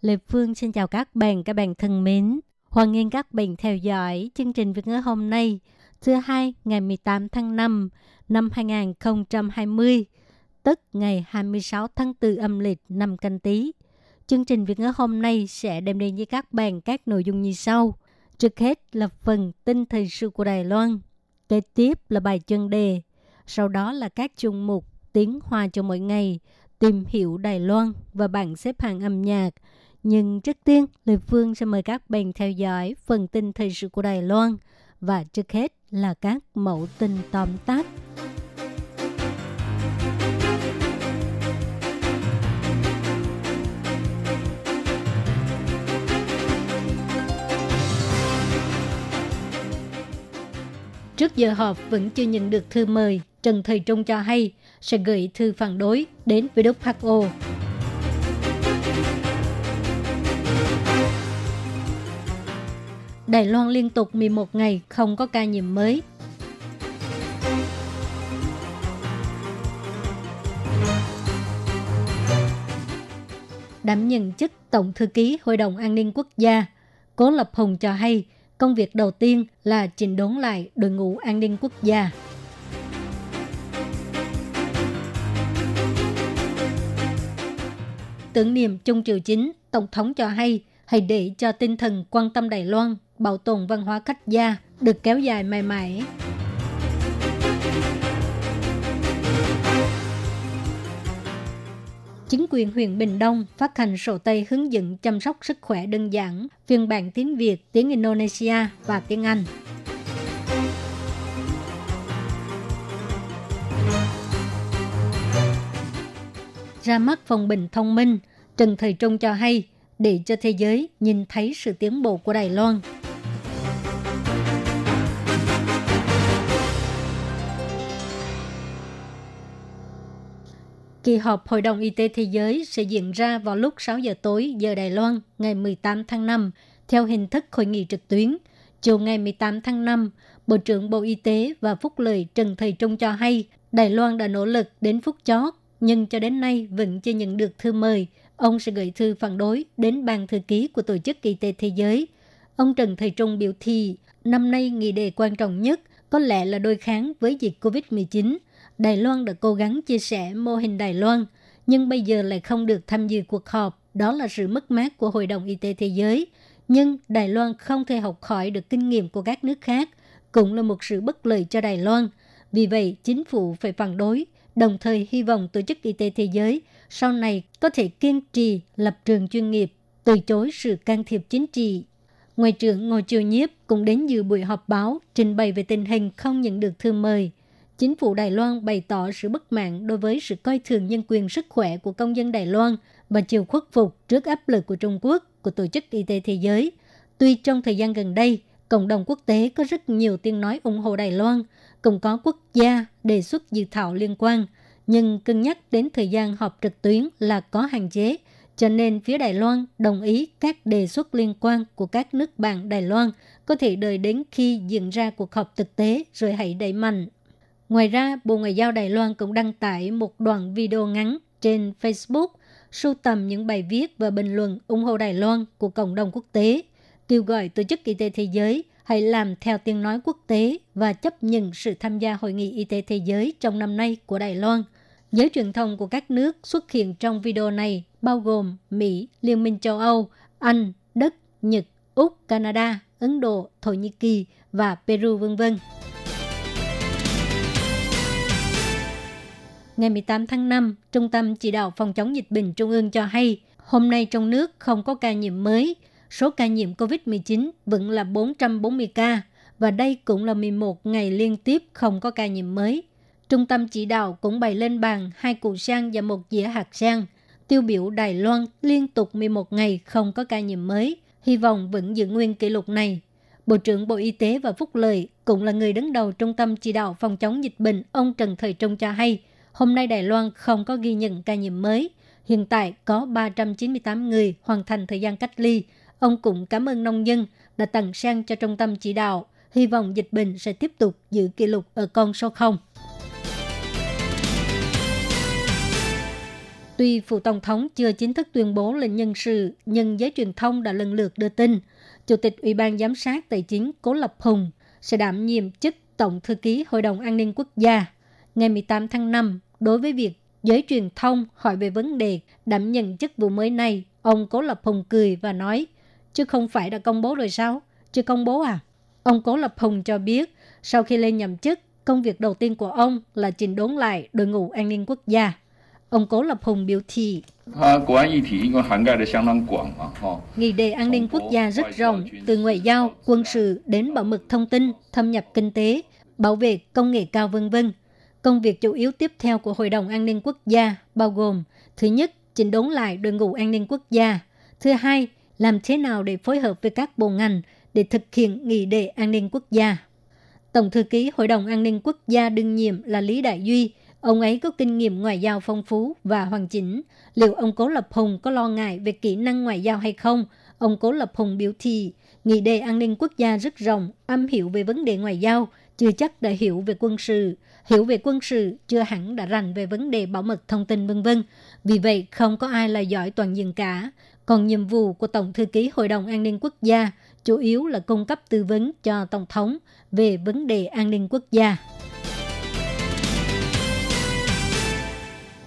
Lê Phương xin chào các bạn, các bạn thân mến. Hoan nghênh các bạn theo dõi chương trình Việt ngữ hôm nay, thứ hai ngày 18 tháng 5 năm 2020, tức ngày 26 tháng 4 âm lịch năm canh tí. Chương trình Việt ngữ hôm nay sẽ đem đến với các bạn các nội dung như sau. Trước hết là phần tin thời sự của Đài Loan, kế tiếp là bài chân đề, sau đó là các chung mục tiếng hoa cho mỗi ngày, tìm hiểu Đài Loan và bảng xếp hạng âm nhạc. Nhưng trước tiên, Lê Phương sẽ mời các bạn theo dõi phần tin thời sự của Đài Loan và trước hết là các mẫu tin tóm tắt. Trước giờ họp vẫn chưa nhận được thư mời, Trần Thời Trung cho hay sẽ gửi thư phản đối đến với WHO. Đài Loan liên tục 11 ngày không có ca nhiễm mới. Đảm nhận chức Tổng Thư ký Hội đồng An ninh Quốc gia, Cố Lập Hùng cho hay công việc đầu tiên là chỉnh đốn lại đội ngũ an ninh quốc gia. Tưởng niệm Trung Triều Chính, Tổng thống cho hay hãy để cho tinh thần quan tâm Đài Loan, bảo tồn văn hóa khách gia được kéo dài mãi mãi. Chính quyền huyện Bình Đông phát hành sổ tay hướng dẫn chăm sóc sức khỏe đơn giản, phiên bản tiếng Việt, tiếng Indonesia và tiếng Anh. Ra mắt phòng bình thông minh, Trần Thời Trung cho hay để cho thế giới nhìn thấy sự tiến bộ của Đài Loan. Kỳ họp Hội đồng Y tế Thế giới sẽ diễn ra vào lúc 6 giờ tối giờ Đài Loan ngày 18 tháng 5 theo hình thức hội nghị trực tuyến. Chiều ngày 18 tháng 5, Bộ trưởng Bộ Y tế và Phúc lợi Trần Thầy Trung cho hay Đài Loan đã nỗ lực đến phút chót nhưng cho đến nay vẫn chưa nhận được thư mời. Ông sẽ gửi thư phản đối đến ban thư ký của Tổ chức Y tế Thế giới. Ông Trần Thầy Trung biểu thị năm nay nghị đề quan trọng nhất có lẽ là đối kháng với dịch COVID-19 – Đài Loan đã cố gắng chia sẻ mô hình Đài Loan, nhưng bây giờ lại không được tham dự cuộc họp. Đó là sự mất mát của Hội đồng Y tế Thế giới. Nhưng Đài Loan không thể học hỏi được kinh nghiệm của các nước khác, cũng là một sự bất lợi cho Đài Loan. Vì vậy, chính phủ phải phản đối, đồng thời hy vọng Tổ chức Y tế Thế giới sau này có thể kiên trì lập trường chuyên nghiệp, từ chối sự can thiệp chính trị. Ngoại trưởng Ngô Chiêu Nhiếp cũng đến dự buổi họp báo trình bày về tình hình không nhận được thư mời – chính phủ Đài Loan bày tỏ sự bất mãn đối với sự coi thường nhân quyền sức khỏe của công dân Đài Loan và chịu khuất phục trước áp lực của Trung Quốc, của Tổ chức Y tế Thế giới. Tuy trong thời gian gần đây, cộng đồng quốc tế có rất nhiều tiếng nói ủng hộ Đài Loan, cũng có quốc gia đề xuất dự thảo liên quan, nhưng cân nhắc đến thời gian họp trực tuyến là có hạn chế, cho nên phía Đài Loan đồng ý các đề xuất liên quan của các nước bạn Đài Loan có thể đợi đến khi diễn ra cuộc họp thực tế rồi hãy đẩy mạnh. Ngoài ra, Bộ Ngoại giao Đài Loan cũng đăng tải một đoạn video ngắn trên Facebook sưu tầm những bài viết và bình luận ủng hộ Đài Loan của cộng đồng quốc tế, kêu gọi Tổ chức Y tế Thế giới hãy làm theo tiếng nói quốc tế và chấp nhận sự tham gia Hội nghị Y tế Thế giới trong năm nay của Đài Loan. Giới truyền thông của các nước xuất hiện trong video này bao gồm Mỹ, Liên minh châu Âu, Anh, Đức, Nhật, Úc, Canada, Ấn Độ, Thổ Nhĩ Kỳ và Peru v.v. Ngày 18 tháng 5, Trung tâm Chỉ đạo Phòng chống dịch bệnh Trung ương cho hay, hôm nay trong nước không có ca nhiễm mới. Số ca nhiễm COVID-19 vẫn là 440 ca, và đây cũng là 11 ngày liên tiếp không có ca nhiễm mới. Trung tâm chỉ đạo cũng bày lên bàn hai củ sang và một dĩa hạt sang. tiêu biểu Đài Loan liên tục 11 ngày không có ca nhiễm mới, hy vọng vẫn giữ nguyên kỷ lục này. Bộ trưởng Bộ Y tế và Phúc Lợi cũng là người đứng đầu Trung tâm Chỉ đạo Phòng chống dịch bệnh ông Trần Thời Trung cho hay, hôm nay Đài Loan không có ghi nhận ca nhiễm mới. Hiện tại có 398 người hoàn thành thời gian cách ly. Ông cũng cảm ơn nông dân đã tặng sang cho Trung tâm Chỉ đạo, hy vọng dịch bệnh sẽ tiếp tục giữ kỷ lục ở con số 0. Tuy phụ tổng thống chưa chính thức tuyên bố lệnh nhân sự, nhưng giới truyền thông đã lần lượt đưa tin, Chủ tịch Ủy ban Giám sát Tài chính Cố Lập Hùng sẽ đảm nhiệm chức Tổng Thư ký Hội đồng An ninh Quốc gia. Ngày 18 tháng 5, đối với việc giới truyền thông hỏi về vấn đề đảm nhận chức vụ mới này, ông Cố Lập Hùng cười và nói, chứ không phải đã công bố rồi sao? Chưa công bố à? Ông Cố Lập Hùng cho biết, sau khi lên nhậm chức, công việc đầu tiên của ông là chỉnh đốn lại đội ngũ an ninh quốc gia. Ông Cố Lập Hùng biểu thị, Nghị đề an ninh quốc gia rất rộng, từ ngoại giao, quân sự đến bảo mật thông tin, thâm nhập kinh tế, bảo vệ công nghệ cao vân vân. Công việc chủ yếu tiếp theo của Hội đồng An ninh Quốc gia bao gồm thứ nhất, chỉnh đốn lại đội ngũ an ninh quốc gia. Thứ hai, làm thế nào để phối hợp với các bộ ngành để thực hiện nghị đề an ninh quốc gia. Tổng thư ký Hội đồng An ninh Quốc gia đương nhiệm là Lý Đại Duy Ông ấy có kinh nghiệm ngoại giao phong phú và hoàn chỉnh. Liệu ông Cố Lập Hùng có lo ngại về kỹ năng ngoại giao hay không? Ông Cố Lập Hùng biểu thị, nghị đề an ninh quốc gia rất rộng, âm hiểu về vấn đề ngoại giao, chưa chắc đã hiểu về quân sự. Hiểu về quân sự chưa hẳn đã rành về vấn đề bảo mật thông tin vân vân. Vì vậy, không có ai là giỏi toàn diện cả. Còn nhiệm vụ của Tổng Thư ký Hội đồng An ninh Quốc gia chủ yếu là cung cấp tư vấn cho Tổng thống về vấn đề an ninh quốc gia.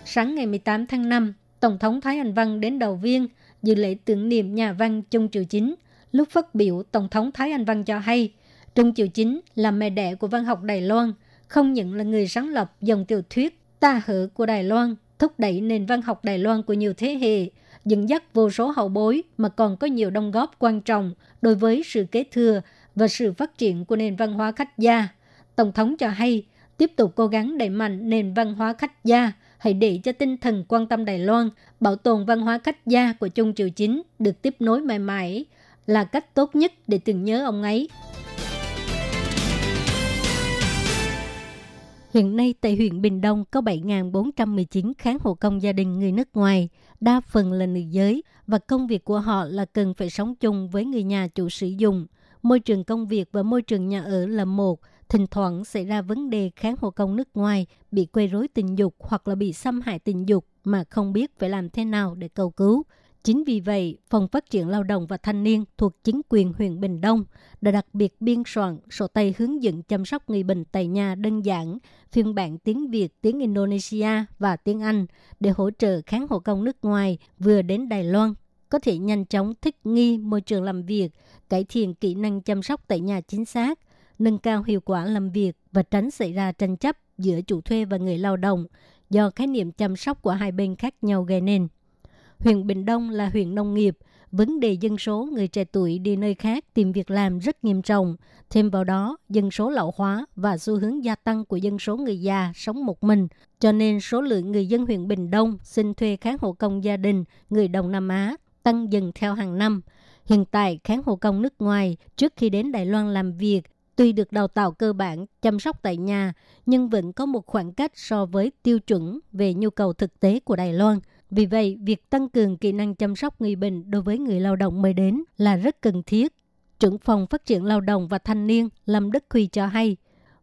Sáng ngày 18 tháng 5, Tổng thống Thái Anh Văn đến đầu viên dự lễ tưởng niệm nhà văn Trung Triều Chính. Lúc phát biểu, Tổng thống Thái Anh Văn cho hay, Trung Triều Chính là mẹ đẻ của văn học Đài Loan, không những là người sáng lập dòng tiểu thuyết ta hở của Đài Loan, thúc đẩy nền văn học Đài Loan của nhiều thế hệ, dẫn dắt vô số hậu bối mà còn có nhiều đóng góp quan trọng đối với sự kế thừa và sự phát triển của nền văn hóa khách gia. Tổng thống cho hay, tiếp tục cố gắng đẩy mạnh nền văn hóa khách gia, hãy để cho tinh thần quan tâm Đài Loan, bảo tồn văn hóa khách gia của Trung Triều Chính được tiếp nối mãi mãi là cách tốt nhất để tưởng nhớ ông ấy. Hiện nay tại huyện Bình Đông có 7.419 kháng hộ công gia đình người nước ngoài, đa phần là nữ giới và công việc của họ là cần phải sống chung với người nhà chủ sử dụng. Môi trường công việc và môi trường nhà ở là một, thỉnh thoảng xảy ra vấn đề kháng hộ công nước ngoài bị quấy rối tình dục hoặc là bị xâm hại tình dục mà không biết phải làm thế nào để cầu cứu. Chính vì vậy, Phòng Phát triển Lao động và Thanh niên thuộc chính quyền huyện Bình Đông đã đặc biệt biên soạn sổ tay hướng dẫn chăm sóc người bệnh tại nhà đơn giản, phiên bản tiếng Việt, tiếng Indonesia và tiếng Anh để hỗ trợ kháng hộ công nước ngoài vừa đến Đài Loan có thể nhanh chóng thích nghi môi trường làm việc, cải thiện kỹ năng chăm sóc tại nhà chính xác, nâng cao hiệu quả làm việc và tránh xảy ra tranh chấp giữa chủ thuê và người lao động do khái niệm chăm sóc của hai bên khác nhau gây nên. Huyện Bình Đông là huyện nông nghiệp, vấn đề dân số người trẻ tuổi đi nơi khác tìm việc làm rất nghiêm trọng. Thêm vào đó, dân số lão hóa và xu hướng gia tăng của dân số người già sống một mình, cho nên số lượng người dân huyện Bình Đông xin thuê kháng hộ công gia đình người Đông Nam Á tăng dần theo hàng năm. Hiện tại, kháng hộ công nước ngoài trước khi đến Đài Loan làm việc Tuy được đào tạo cơ bản, chăm sóc tại nhà, nhưng vẫn có một khoảng cách so với tiêu chuẩn về nhu cầu thực tế của Đài Loan. Vì vậy, việc tăng cường kỹ năng chăm sóc người bệnh đối với người lao động mới đến là rất cần thiết. Trưởng phòng phát triển lao động và thanh niên Lâm Đức Huy cho hay,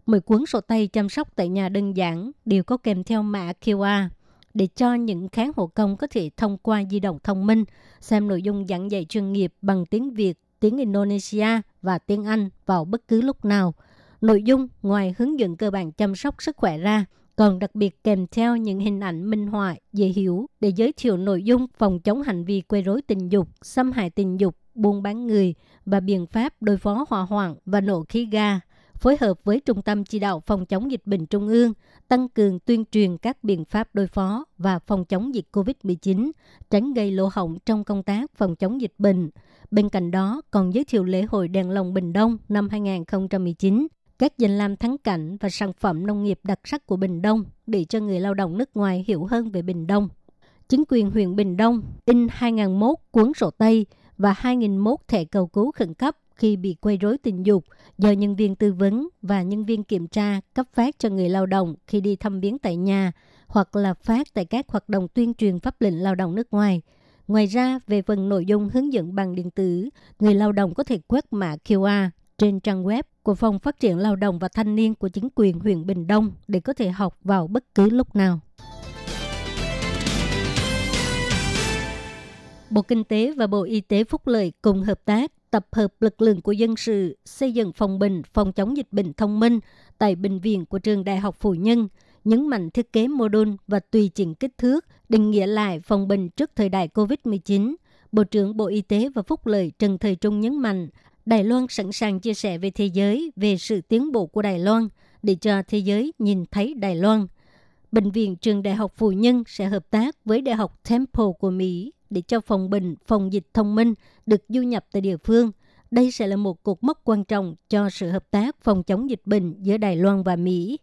10 cuốn sổ tay chăm sóc tại nhà đơn giản đều có kèm theo mã QR để cho những kháng hộ công có thể thông qua di động thông minh xem nội dung giảng dạy chuyên nghiệp bằng tiếng Việt tiếng Indonesia và tiếng Anh vào bất cứ lúc nào. Nội dung ngoài hướng dẫn cơ bản chăm sóc sức khỏe ra, còn đặc biệt kèm theo những hình ảnh minh họa dễ hiểu để giới thiệu nội dung phòng chống hành vi quấy rối tình dục, xâm hại tình dục, buôn bán người và biện pháp đối phó hỏa hoạn và nổ khí ga phối hợp với Trung tâm Chỉ đạo Phòng chống dịch bệnh Trung ương, tăng cường tuyên truyền các biện pháp đối phó và phòng chống dịch COVID-19, tránh gây lỗ hổng trong công tác phòng chống dịch bệnh. Bên cạnh đó, còn giới thiệu lễ hội đèn lồng Bình Đông năm 2019, các danh lam thắng cảnh và sản phẩm nông nghiệp đặc sắc của Bình Đông để cho người lao động nước ngoài hiểu hơn về Bình Đông. chính quyền huyện Bình Đông in 2001 cuốn sổ tay và 2001 thẻ cầu cứu khẩn cấp khi bị quấy rối tình dục do nhân viên tư vấn và nhân viên kiểm tra cấp phát cho người lao động khi đi thăm viếng tại nhà hoặc là phát tại các hoạt động tuyên truyền pháp lệnh lao động nước ngoài. Ngoài ra, về phần nội dung hướng dẫn bằng điện tử, người lao động có thể quét mã QR trên trang web của Phòng Phát triển Lao động và Thanh niên của chính quyền huyện Bình Đông để có thể học vào bất cứ lúc nào. Bộ Kinh tế và Bộ Y tế Phúc lợi cùng hợp tác tập hợp lực lượng của dân sự xây dựng phòng bệnh phòng chống dịch bệnh thông minh tại bệnh viện của trường Đại học Phụ Nhân, nhấn mạnh thiết kế mô đun và tùy chỉnh kích thước, định nghĩa lại phòng bệnh trước thời đại COVID-19. Bộ trưởng Bộ Y tế và Phúc lợi Trần Thời Trung nhấn mạnh, Đài Loan sẵn sàng chia sẻ với thế giới về sự tiến bộ của Đài Loan để cho thế giới nhìn thấy Đài Loan. Bệnh viện Trường Đại học Phụ Nhân sẽ hợp tác với Đại học Temple của Mỹ để cho phòng bệnh, phòng dịch thông minh được du nhập tại địa phương. Đây sẽ là một cột mốc quan trọng cho sự hợp tác phòng chống dịch bệnh giữa Đài Loan và Mỹ.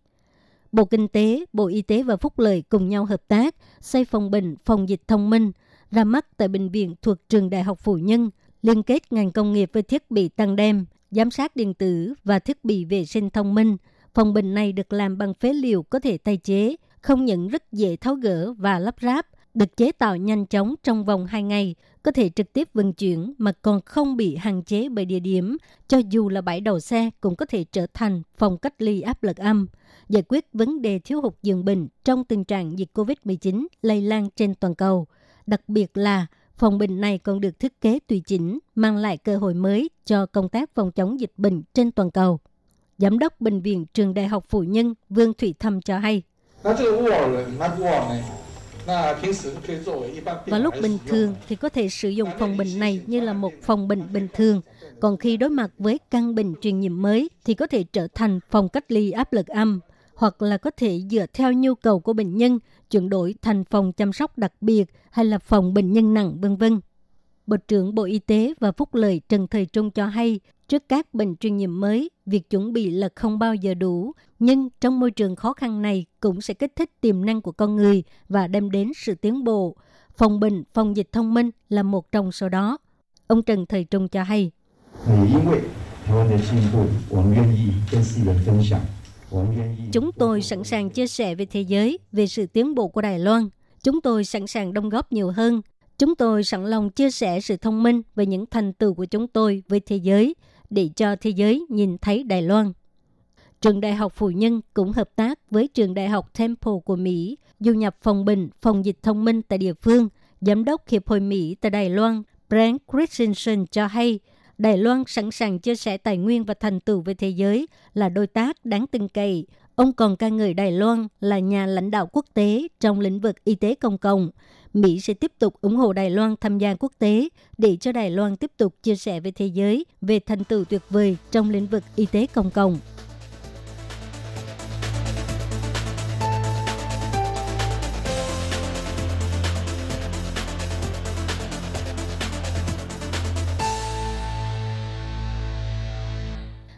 Bộ Kinh tế, Bộ Y tế và Phúc lợi cùng nhau hợp tác xây phòng bệnh, phòng dịch thông minh ra mắt tại bệnh viện thuộc trường Đại học Phụ Nhân, liên kết ngành công nghiệp với thiết bị tăng đem, giám sát điện tử và thiết bị vệ sinh thông minh. Phòng bình này được làm bằng phế liệu có thể tái chế, không những rất dễ tháo gỡ và lắp ráp, được chế tạo nhanh chóng trong vòng 2 ngày, có thể trực tiếp vận chuyển mà còn không bị hạn chế bởi địa điểm, cho dù là bãi đầu xe cũng có thể trở thành phòng cách ly áp lực âm, giải quyết vấn đề thiếu hụt giường bệnh trong tình trạng dịch COVID-19 lây lan trên toàn cầu. Đặc biệt là phòng bệnh này còn được thiết kế tùy chỉnh, mang lại cơ hội mới cho công tác phòng chống dịch bệnh trên toàn cầu. Giám đốc Bệnh viện Trường Đại học Phụ Nhân Vương Thủy Thâm cho hay. Vào lúc bình thường thì có thể sử dụng phòng bệnh này như là một phòng bệnh bình thường. Còn khi đối mặt với căn bệnh truyền nhiễm mới thì có thể trở thành phòng cách ly áp lực âm hoặc là có thể dựa theo nhu cầu của bệnh nhân chuyển đổi thành phòng chăm sóc đặc biệt hay là phòng bệnh nhân nặng vân vân. Bộ trưởng Bộ Y tế và Phúc lợi Trần Thời Trung cho hay, trước các bệnh truyền nhiễm mới, việc chuẩn bị là không bao giờ đủ, nhưng trong môi trường khó khăn này cũng sẽ kích thích tiềm năng của con người và đem đến sự tiến bộ. Phòng bệnh, phòng dịch thông minh là một trong số đó. Ông Trần Thời Trung cho hay. Chúng tôi sẵn sàng chia sẻ với thế giới, về sự tiến bộ của Đài Loan. Chúng tôi sẵn sàng đóng góp nhiều hơn. Chúng tôi sẵn lòng chia sẻ sự thông minh về những thành tựu của chúng tôi với thế giới, để cho thế giới nhìn thấy Đài Loan. Trường Đại học Phụ Nhân cũng hợp tác với Trường Đại học Temple của Mỹ, du nhập phòng bình, phòng dịch thông minh tại địa phương. Giám đốc Hiệp hội Mỹ tại Đài Loan, Brent Christensen cho hay, Đài Loan sẵn sàng chia sẻ tài nguyên và thành tựu với thế giới là đối tác đáng tin cậy. Ông còn ca ngợi Đài Loan là nhà lãnh đạo quốc tế trong lĩnh vực y tế công cộng. Mỹ sẽ tiếp tục ủng hộ Đài Loan tham gia quốc tế để cho Đài Loan tiếp tục chia sẻ với thế giới về thành tựu tuyệt vời trong lĩnh vực y tế công cộng.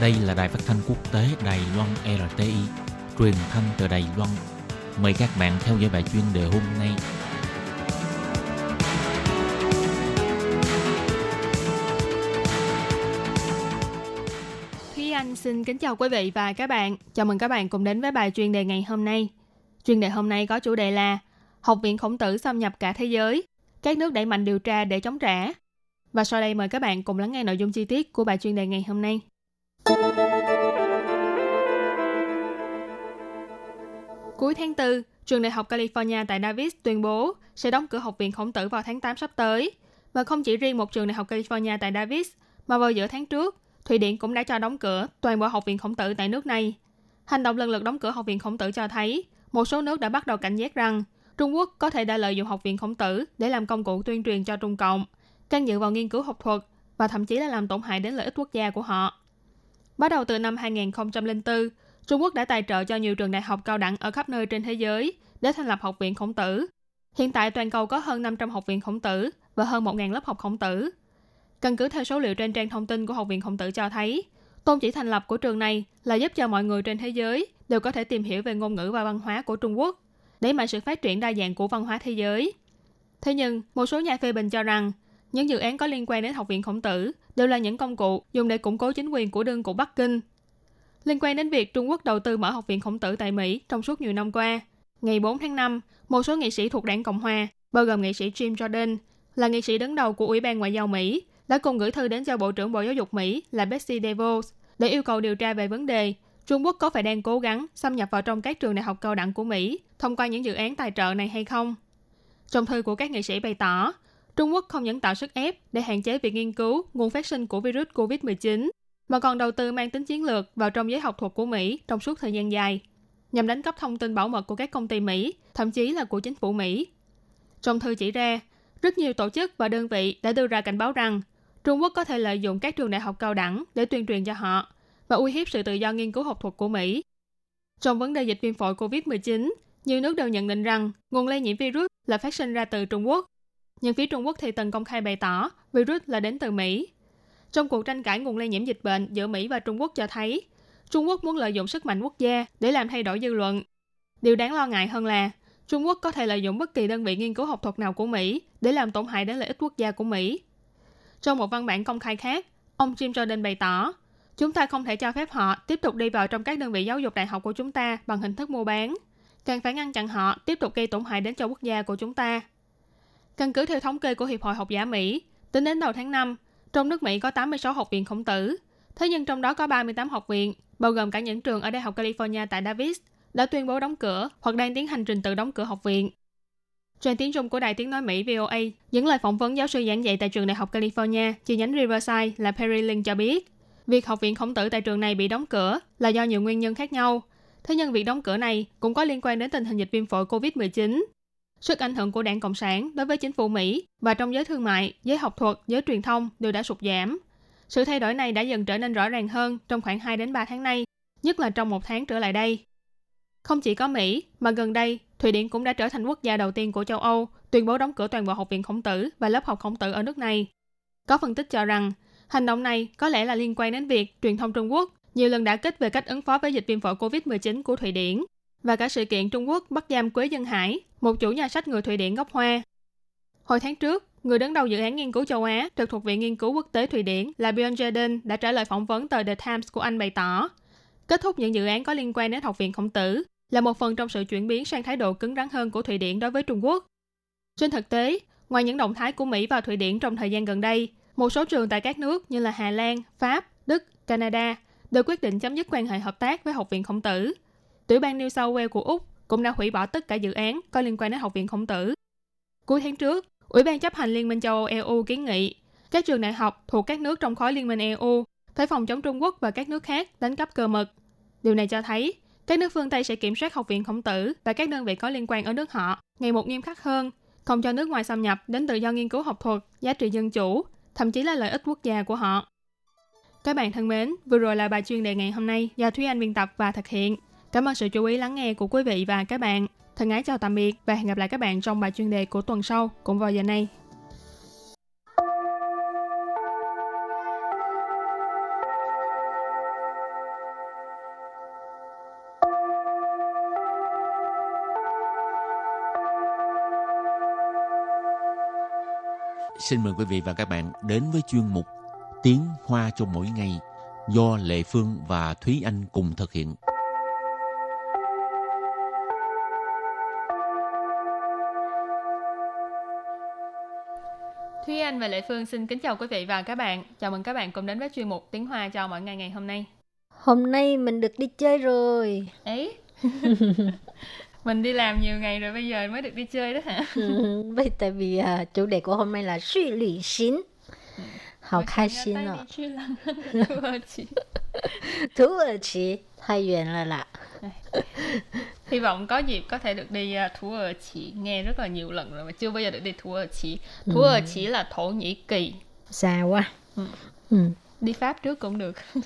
Đây là đài phát thanh quốc tế Đài Loan RTI, truyền thanh từ Đài Loan. Mời các bạn theo dõi bài chuyên đề hôm nay. Thúy Anh xin kính chào quý vị và các bạn. Chào mừng các bạn cùng đến với bài chuyên đề ngày hôm nay. Chuyên đề hôm nay có chủ đề là Học viện Khổng tử xâm nhập cả thế giới, các nước đẩy mạnh điều tra để chống trả. Và sau đây mời các bạn cùng lắng nghe nội dung chi tiết của bài chuyên đề ngày hôm nay. Cuối tháng 4, trường đại học California tại Davis tuyên bố sẽ đóng cửa học viện khổng tử vào tháng 8 sắp tới. Và không chỉ riêng một trường đại học California tại Davis, mà vào giữa tháng trước, Thụy Điển cũng đã cho đóng cửa toàn bộ học viện khổng tử tại nước này. Hành động lần lượt đóng cửa học viện khổng tử cho thấy một số nước đã bắt đầu cảnh giác rằng Trung Quốc có thể đã lợi dụng học viện khổng tử để làm công cụ tuyên truyền cho Trung Cộng, can dự vào nghiên cứu học thuật và thậm chí là làm tổn hại đến lợi ích quốc gia của họ. Bắt đầu từ năm 2004, Trung Quốc đã tài trợ cho nhiều trường đại học cao đẳng ở khắp nơi trên thế giới để thành lập học viện khổng tử. Hiện tại toàn cầu có hơn 500 học viện khổng tử và hơn 1.000 lớp học khổng tử. Căn cứ theo số liệu trên trang thông tin của Học viện Khổng tử cho thấy, tôn chỉ thành lập của trường này là giúp cho mọi người trên thế giới đều có thể tìm hiểu về ngôn ngữ và văn hóa của Trung Quốc, để mạnh sự phát triển đa dạng của văn hóa thế giới. Thế nhưng, một số nhà phê bình cho rằng, những dự án có liên quan đến Học viện Khổng tử đều là những công cụ dùng để củng cố chính quyền của đương của Bắc Kinh. Liên quan đến việc Trung Quốc đầu tư mở Học viện Khổng tử tại Mỹ trong suốt nhiều năm qua, ngày 4 tháng 5, một số nghị sĩ thuộc đảng Cộng Hòa, bao gồm nghị sĩ Jim Jordan, là nghị sĩ đứng đầu của Ủy ban Ngoại giao Mỹ, đã cùng gửi thư đến cho Bộ trưởng Bộ Giáo dục Mỹ là Betsy DeVos để yêu cầu điều tra về vấn đề Trung Quốc có phải đang cố gắng xâm nhập vào trong các trường đại học cao đẳng của Mỹ thông qua những dự án tài trợ này hay không. Trong thư của các nghị sĩ bày tỏ, Trung Quốc không những tạo sức ép để hạn chế việc nghiên cứu nguồn phát sinh của virus COVID-19, mà còn đầu tư mang tính chiến lược vào trong giới học thuật của Mỹ trong suốt thời gian dài, nhằm đánh cắp thông tin bảo mật của các công ty Mỹ, thậm chí là của chính phủ Mỹ. Trong thư chỉ ra, rất nhiều tổ chức và đơn vị đã đưa ra cảnh báo rằng Trung Quốc có thể lợi dụng các trường đại học cao đẳng để tuyên truyền cho họ và uy hiếp sự tự do nghiên cứu học thuật của Mỹ. Trong vấn đề dịch viêm phổi COVID-19, nhiều nước đều nhận định rằng nguồn lây nhiễm virus là phát sinh ra từ Trung Quốc. Nhưng phía Trung Quốc thì từng công khai bày tỏ virus là đến từ Mỹ. Trong cuộc tranh cãi nguồn lây nhiễm dịch bệnh giữa Mỹ và Trung Quốc cho thấy, Trung Quốc muốn lợi dụng sức mạnh quốc gia để làm thay đổi dư luận. Điều đáng lo ngại hơn là Trung Quốc có thể lợi dụng bất kỳ đơn vị nghiên cứu học thuật nào của Mỹ để làm tổn hại đến lợi ích quốc gia của Mỹ. Trong một văn bản công khai khác, ông Jim Jordan bày tỏ, chúng ta không thể cho phép họ tiếp tục đi vào trong các đơn vị giáo dục đại học của chúng ta bằng hình thức mua bán. Càng phải ngăn chặn họ tiếp tục gây tổn hại đến cho quốc gia của chúng ta. Căn cứ theo thống kê của Hiệp hội Học giả Mỹ, tính đến đầu tháng 5, trong nước Mỹ có 86 học viện khổng tử. Thế nhưng trong đó có 38 học viện, bao gồm cả những trường ở Đại học California tại Davis, đã tuyên bố đóng cửa hoặc đang tiến hành trình tự đóng cửa học viện. Trên tiếng Trung của Đài Tiếng Nói Mỹ VOA những lời phỏng vấn giáo sư giảng dạy tại trường Đại học California, chi nhánh Riverside là Perry Lin cho biết, việc học viện khổng tử tại trường này bị đóng cửa là do nhiều nguyên nhân khác nhau. Thế nhưng việc đóng cửa này cũng có liên quan đến tình hình dịch viêm phổi COVID-19. Sức ảnh hưởng của đảng Cộng sản đối với chính phủ Mỹ và trong giới thương mại, giới học thuật, giới truyền thông đều đã sụt giảm. Sự thay đổi này đã dần trở nên rõ ràng hơn trong khoảng 2 đến 3 tháng nay, nhất là trong một tháng trở lại đây. Không chỉ có Mỹ, mà gần đây, Thụy Điển cũng đã trở thành quốc gia đầu tiên của châu Âu tuyên bố đóng cửa toàn bộ học viện khổng tử và lớp học khổng tử ở nước này. Có phân tích cho rằng, hành động này có lẽ là liên quan đến việc truyền thông Trung Quốc nhiều lần đã kích về cách ứng phó với dịch viêm phổi COVID-19 của Thụy Điển và cả sự kiện Trung Quốc bắt giam Quế Dân Hải, một chủ nhà sách người Thụy Điển gốc Hoa. Hồi tháng trước, người đứng đầu dự án nghiên cứu châu Á trực thuộc Viện Nghiên cứu Quốc tế Thụy Điển là Björn Jaden đã trả lời phỏng vấn tờ The Times của Anh bày tỏ, kết thúc những dự án có liên quan đến học viện khổng tử là một phần trong sự chuyển biến sang thái độ cứng rắn hơn của Thụy Điển đối với Trung Quốc. Trên thực tế, ngoài những động thái của Mỹ và Thụy Điển trong thời gian gần đây, một số trường tại các nước như là Hà Lan, Pháp, Đức, Canada đều quyết định chấm dứt quan hệ hợp tác với Học viện Khổng tử. Tiểu bang New South Wales của Úc cũng đã hủy bỏ tất cả dự án có liên quan đến Học viện Khổng tử. Cuối tháng trước, Ủy ban chấp hành Liên minh châu Âu EU kiến nghị các trường đại học thuộc các nước trong khối Liên minh EU phải phòng chống Trung Quốc và các nước khác đánh cắp cơ mật. Điều này cho thấy các nước phương Tây sẽ kiểm soát học viện khổng tử và các đơn vị có liên quan ở nước họ ngày một nghiêm khắc hơn, không cho nước ngoài xâm nhập đến tự do nghiên cứu học thuật, giá trị dân chủ, thậm chí là lợi ích quốc gia của họ. Các bạn thân mến, vừa rồi là bài chuyên đề ngày hôm nay do Thúy Anh biên tập và thực hiện. Cảm ơn sự chú ý lắng nghe của quý vị và các bạn. Thân ái chào tạm biệt và hẹn gặp lại các bạn trong bài chuyên đề của tuần sau, cũng vào giờ này. Xin mời quý vị và các bạn đến với chuyên mục Tiếng Hoa cho mỗi ngày do Lệ Phương và Thúy Anh cùng thực hiện. Anh và Lệ Phương xin kính chào quý vị và các bạn. Chào mừng các bạn cùng đến với chuyên mục Tiếng Hoa cho mỗi ngày ngày hôm nay. Hôm nay mình được đi chơi rồi. Ấy, mình đi làm nhiều ngày rồi bây giờ mới được đi chơi đó hả? Vậy tại vì à, chủ đề của hôm nay là suy lì xín. Hào khai xin ạ. Thú ở chỉ, thay duyên là lạ. Hy vọng có dịp có thể được đi uh, Thú ơ chỉ nghe rất là nhiều lần rồi mà chưa bao giờ được đi Thú ơ chỉ. Thú ơ chỉ là Thổ Nhĩ Kỳ. Xa quá. Ừ. Ừ. Đi Pháp trước cũng được.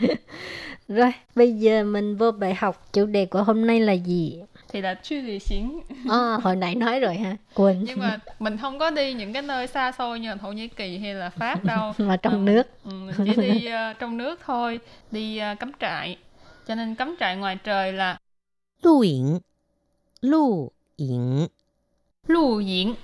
Rồi, bây giờ mình vô bài học. Chủ đề của hôm nay là gì? Thì là truy lì xín. À, hồi nãy nói rồi ha. Quên. Nhưng mà mình không có đi những cái nơi xa xôi như là Thổ Nhĩ Kỳ hay là Pháp đâu. Mà trong Ừ. nước. Ừ, chỉ đi ờ, trong nước thôi, đi ờ, cắm trại. Cho nên cắm trại ngoài trời là Lù yỉnh Lù yỉnh Lù yỉnh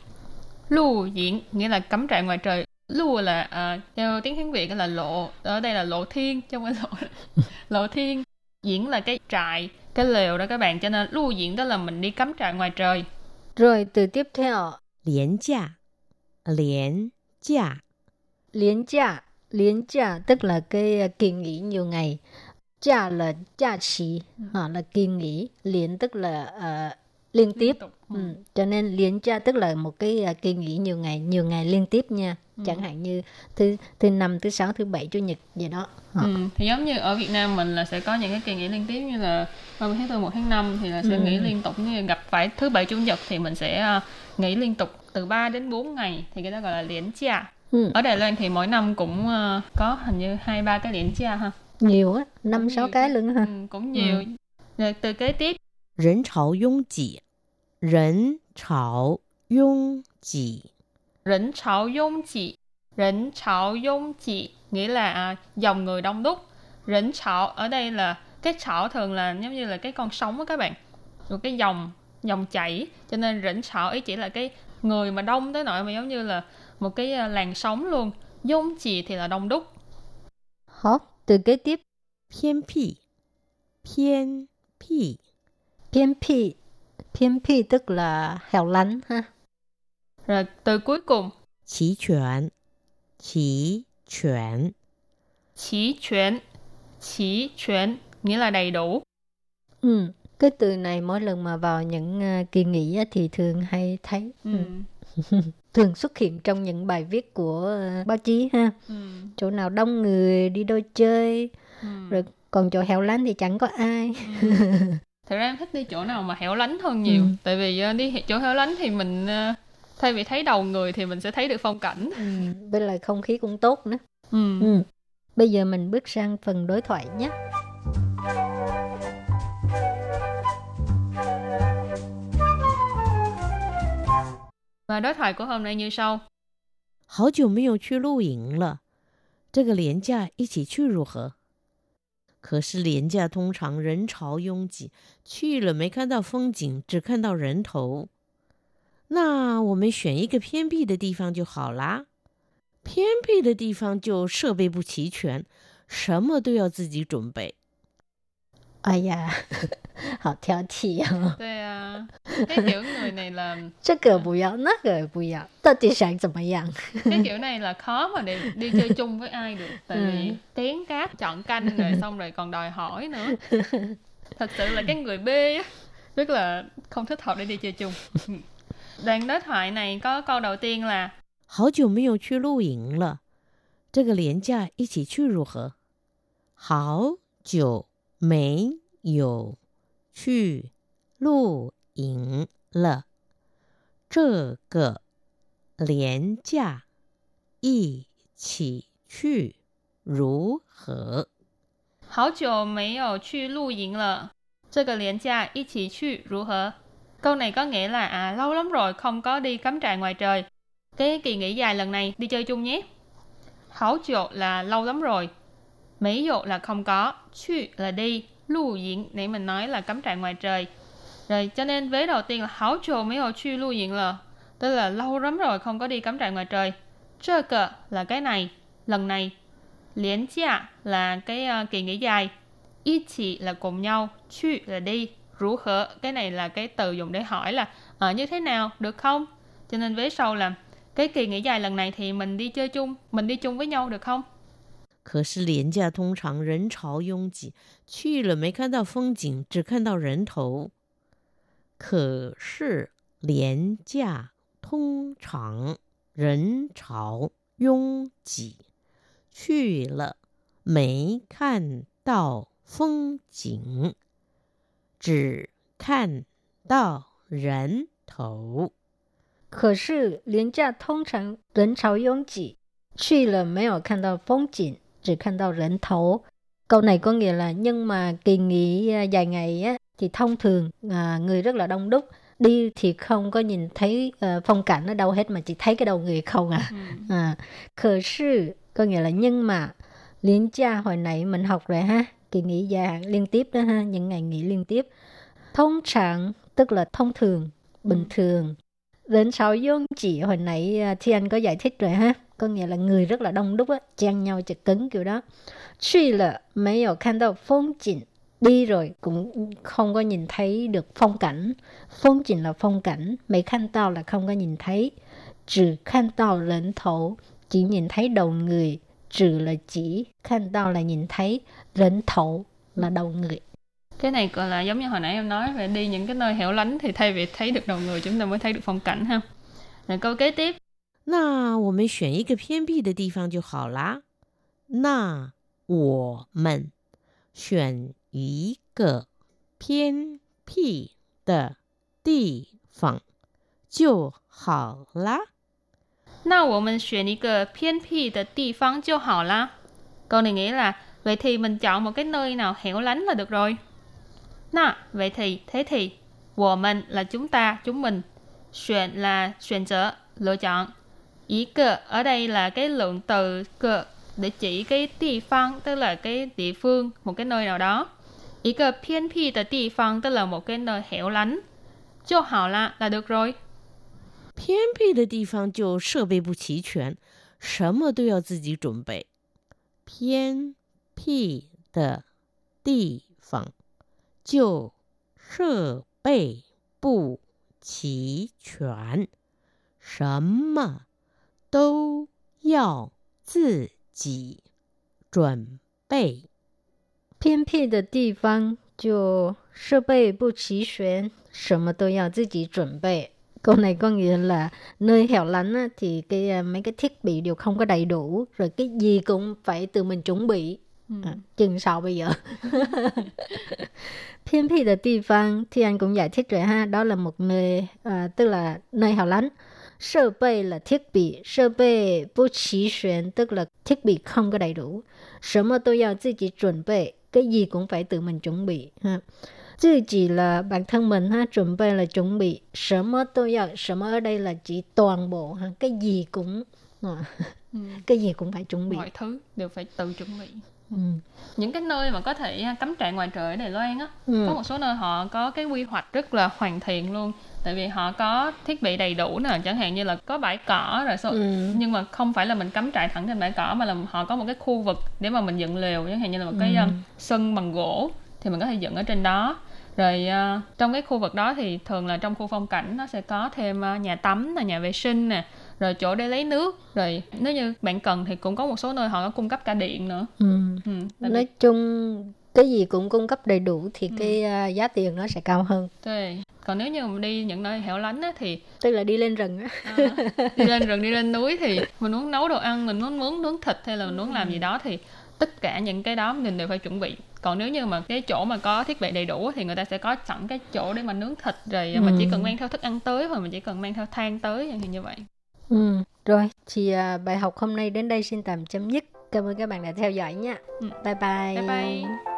Lù yỉnh nghĩa là cắm trại ngoài trời. Lù là uh, theo tiếng Hán Việt là lộ. Ở đây là lộ thiên trong cái lộ Lộ thiên. Diễn là cái trại Cái lều đó các bạn. Cho nên lù diễn đó là mình đi cắm trại ngoài trời. Rồi từ tiếp theo. Liên giả Liên giả Liên giả Liên giả tức là cái à, kỳ nghỉ nhiều ngày. 假là假期, à, là kỳ nghỉ. Liên tức là à, liên tiếp. tục. Ừ. Cho nên liên cha tức là một cái à, kỳ nghỉ nhiều ngày, nhiều ngày liên tiếp nha. Chẳng hạn như thứ thứ năm, thứ sáu, thứ bảy, chủ nhật gì đó. À. Ừ, thì giống như ở Việt Nam mình là sẽ có những cái kỳ nghỉ liên tiếp như là 30 tháng 4, 1 tháng 5 thì là sẽ Ừ. nghỉ liên tục như gặp phải thứ bảy chủ nhật thì mình sẽ à, nghỉ liên tục từ 3 đến 4 ngày thì cái đó gọi là liễn cha. Ừ. Ở Đài Loan thì mỗi năm cũng à, có hình như hai ba cái liễn cha ha. nhiều á năm sáu cái luôn ha ừ, cũng ừ. nhiều. Ừ. rồi từ kế tiếp. Rỉnh chảo dung chỉ. Rỉnh chảo dung chỉ. Rỉnh chảo dung chỉ. Rỉnh chảo dung chỉ nghĩa là à, dòng người đông đúc. Rỉnh chảo ở đây là cái chảo thường là giống như là cái con sóng á các bạn. Một cái dòng dòng chảy. Cho nên rỉnh chảo ý chỉ là cái người mà đông tới nỗi mà giống như là một cái à, làn sóng luôn. Dung chỉ thì là đông đúc. Hả? Từ kế tiếp, 偏僻，偏僻， phiên phi. Phiên phi tức là hẻo lánh ha. rồi từ cuối cùng 齐全，齐全， chỉ chuyển chỉ chuyển nghĩa là đầy đủ Ừ. Cái từ này mỗi lần mà vào những à, kỳ nghỉ á, thì thường hay thấy. ừ. Ừ. Thường xuất hiện trong những bài viết của à, báo chí ha. Ừ. Chỗ nào đông người đi đâu chơi. Ừ. Rồi còn chỗ hẻo lánh thì chẳng có ai. Thật ra em thích đi chỗ nào mà hẻo lánh hơn nhiều. Ừ. Tại vì ờ, đi chỗ hẻo lánh thì mình ờ, thay vì thấy đầu người thì mình sẽ thấy được phong cảnh. Ừ. Với lại không khí cũng tốt nữa. Ừ. Ừ. Bây giờ mình bước sang phần đối thoại nhé. Và đối thoại của hôm nay như sau. 好久没有去露营了，这个廉价一起去如何？可是廉价通常人潮拥挤，去了没看到风景，只看到人头。那我们选一个偏僻的地方就好啦。偏僻的地方就设备不齐全，什么都要自己准备。 Ai da, họ theo thị à. Thế, à, cái kiểu người này là 这个不要，那个也不要，到底想怎么样？ cái kiểu này là khó mà để đi chơi chung với ai được. Tại vì Ừ. tiếng cáp chọn canh rồi xong rồi còn đòi hỏi nữa. Thật sự là cái người B á, rất là không thích hợp để đi chơi chung. Đoạn đối thoại này có câu đầu tiên là 好久没有去露营了，这个廉价一起去如何？好久没有 去露营了，这个廉价一起去如何？ Hảo久没有去露营了，这个年假一起去如何? Câu này có nghĩa là à lâu lắm rồi không có đi cắm trại ngoài trời. Cái kỳ nghỉ dài lần này đi chơi chung nhé. Hảo chỗ là lâu lắm rồi. Mấy dụ là không có. Chu là đi. Lưu diễn nãy mình nói là cắm trại ngoài trời. Rồi cho nên vế đầu tiên là hảo trồ mấy hồ chu lưu diễn là tức là lâu lắm rồi không có đi cắm trại ngoài trời. chơ cờ là cái này, lần này. liên chia là cái uh, kỳ nghỉ dài. Y chỉ là cùng nhau, chu là đi, rủ hở, cái này là cái từ dùng để hỏi là ở như thế nào, được không? Cho nên vế sau là cái kỳ nghỉ dài lần này thì mình đi chơi chung, mình đi chung với nhau được không? 可是廉价通常人潮拥挤，去了没看到风景，只看到人头。可是廉价通常人潮拥挤，去了没看到风景，只看到人头。可是廉价通常人潮拥挤，去了没有看到风景，chỉ khăn đau rảnh thấu. Câu này có nghĩa là nhưng mà kỳ nghỉ à, dài ngày á, thì thông thường à, người rất là đông đúc. Đi thì không có nhìn thấy uh, phong cảnh ở đâu hết mà chỉ thấy cái đầu người không à. Ừ. à khờ sư có nghĩa là nhưng mà liên cha hồi nãy mình học rồi ha kỳ nghỉ dài liên tiếp đó ha những ngày nghỉ liên tiếp. Thông trạng tức là thông thường bình ừ. thường. Đến sáu dương chỉ hồi nãy à, uh, Thiên có giải thích rồi ha có nghĩa là người rất là đông đúc á, chen nhau chật cứng kiểu đó. Truy là mấy ở khăn đâu phong cảnh đi rồi, cũng không có nhìn thấy được phong cảnh. Phong cảnh là phong cảnh mấy khăn tao là không có nhìn thấy. Trừ khăn tao lẫn thổ, chỉ nhìn thấy đầu người. Trừ là chỉ khăn tao là nhìn thấy lãnh thổ là đầu người. Cái này gọi là giống như hồi nãy em nói, về đi những cái nơi hẻo lánh thì thay vì thấy được đầu người, chúng ta mới thấy được phong cảnh ha. Rồi câu kế tiếp. 那我们选一个偏僻的地方就好啦。那我们选一个偏僻的地方就好啦。那我们选一个偏僻的地方就好啦。Câu này nghĩa là vậy thì mình chọn một cái nơi nào hẻo lánh là được rồi. Na, vậy thì, thế thì, 我们 là chúng ta, chúng mình. Xuyên là xuyên trở, lựa chọn. Ý cơ ở đây là cái lượng từ cơ để chỉ cái địa phương tức là cái địa phương, một cái nơi nào đó. Ý cơ phiên phi de địa phương tức là một cái nơi hẻo lánh. Cho hảo là là được rồi. 偏僻的地方就设备不齐全，什么都要自己准备。偏僻的地方就设备不齐全，什么 都要自己准备。偏僻的地方就设备不齐全，什么都要自己准备。Câu này có nghĩa là nơi hẻo lánh á, thì cái à, mấy cái thiết bị đều không có đầy đủ, rồi cái gì cũng phải tự mình chuẩn bị. Ừ. À, chừng sao bây giờ? Phiên phi địa phương thì anh cũng giải thích rồi ha, đó là một nơi à, tức là nơi hẻo lánh. Sơ bê là thiết bị, sơ bê bố trí xuyên tức là thiết bị không có đầy đủ. Sớm mà tôi tự mình chuẩn bị, cái gì cũng phải tự mình chuẩn bị. Ha. Tự chỉ là bản thân mình ha, chuẩn bị là chuẩn bị. Sớm mà tôi yêu, sớm ở đây là chỉ toàn bộ, ha. cái gì cũng... À, cái gì cũng phải chuẩn bị. Mọi thứ đều phải tự chuẩn bị. Ừ. những cái nơi mà có thể à, cắm trại ngoài trời ở Đài Loan á ừ. có một số nơi họ có cái quy hoạch rất là hoàn thiện luôn tại vì họ có thiết bị đầy đủ nè chẳng hạn như là có bãi cỏ rồi số, ừ. nhưng mà không phải là mình cắm trại thẳng trên bãi cỏ mà là họ có một cái khu vực để mà mình dựng lều chẳng hạn như là một cái ừ. um, sân bằng gỗ thì mình có thể dựng ở trên đó rồi uh, trong cái khu vực đó thì thường là trong khu phong cảnh nó sẽ có thêm uh, nhà tắm là nhà vệ sinh nè rồi chỗ để lấy nước rồi nếu như bạn cần thì cũng có một số nơi họ có cung cấp cả điện nữa ừ. Ừ, nói chung cái gì cũng cung cấp đầy đủ thì ừ. cái uh, giá tiền nó sẽ cao hơn. Thế. Còn nếu như mà đi những nơi hẻo lánh á, thì tức là đi lên rừng á, à, đi lên rừng đi lên núi thì mình muốn nấu đồ ăn, mình muốn nướng nướng thịt hay là mình muốn làm gì đó thì tất cả những cái đó mình đều phải chuẩn bị còn nếu như mà cái chỗ mà có thiết bị đầy đủ thì người ta sẽ có sẵn cái chỗ để mà nướng thịt rồi ừ. mình chỉ cần mang theo thức ăn tới hoặc mình chỉ cần mang theo than tới thì như vậy ừ. rồi thì uh, bài học hôm nay đến đây xin tạm chấm dứt cảm ơn các bạn đã theo dõi nha ừ. bye bye bye bye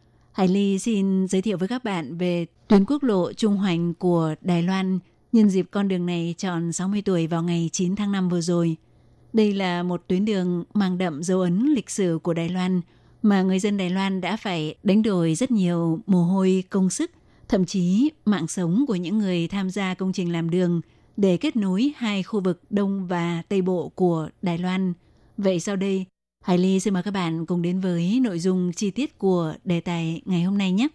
Hải Ly xin giới thiệu với các bạn về tuyến quốc lộ trung hoành của Đài Loan nhân dịp con đường này tròn 60 tuổi vào ngày 9 tháng 5 vừa rồi. Đây là một tuyến đường mang đậm dấu ấn lịch sử của Đài Loan mà người dân Đài Loan đã phải đánh đổi rất nhiều mồ hôi, công sức, thậm chí mạng sống của những người tham gia công trình làm đường để kết nối hai khu vực Đông và Tây Bộ của Đài Loan. Vậy sau đây, Hải Ly xin mời các bạn cùng đến với nội dung chi tiết của đề tài ngày hôm nay nhé.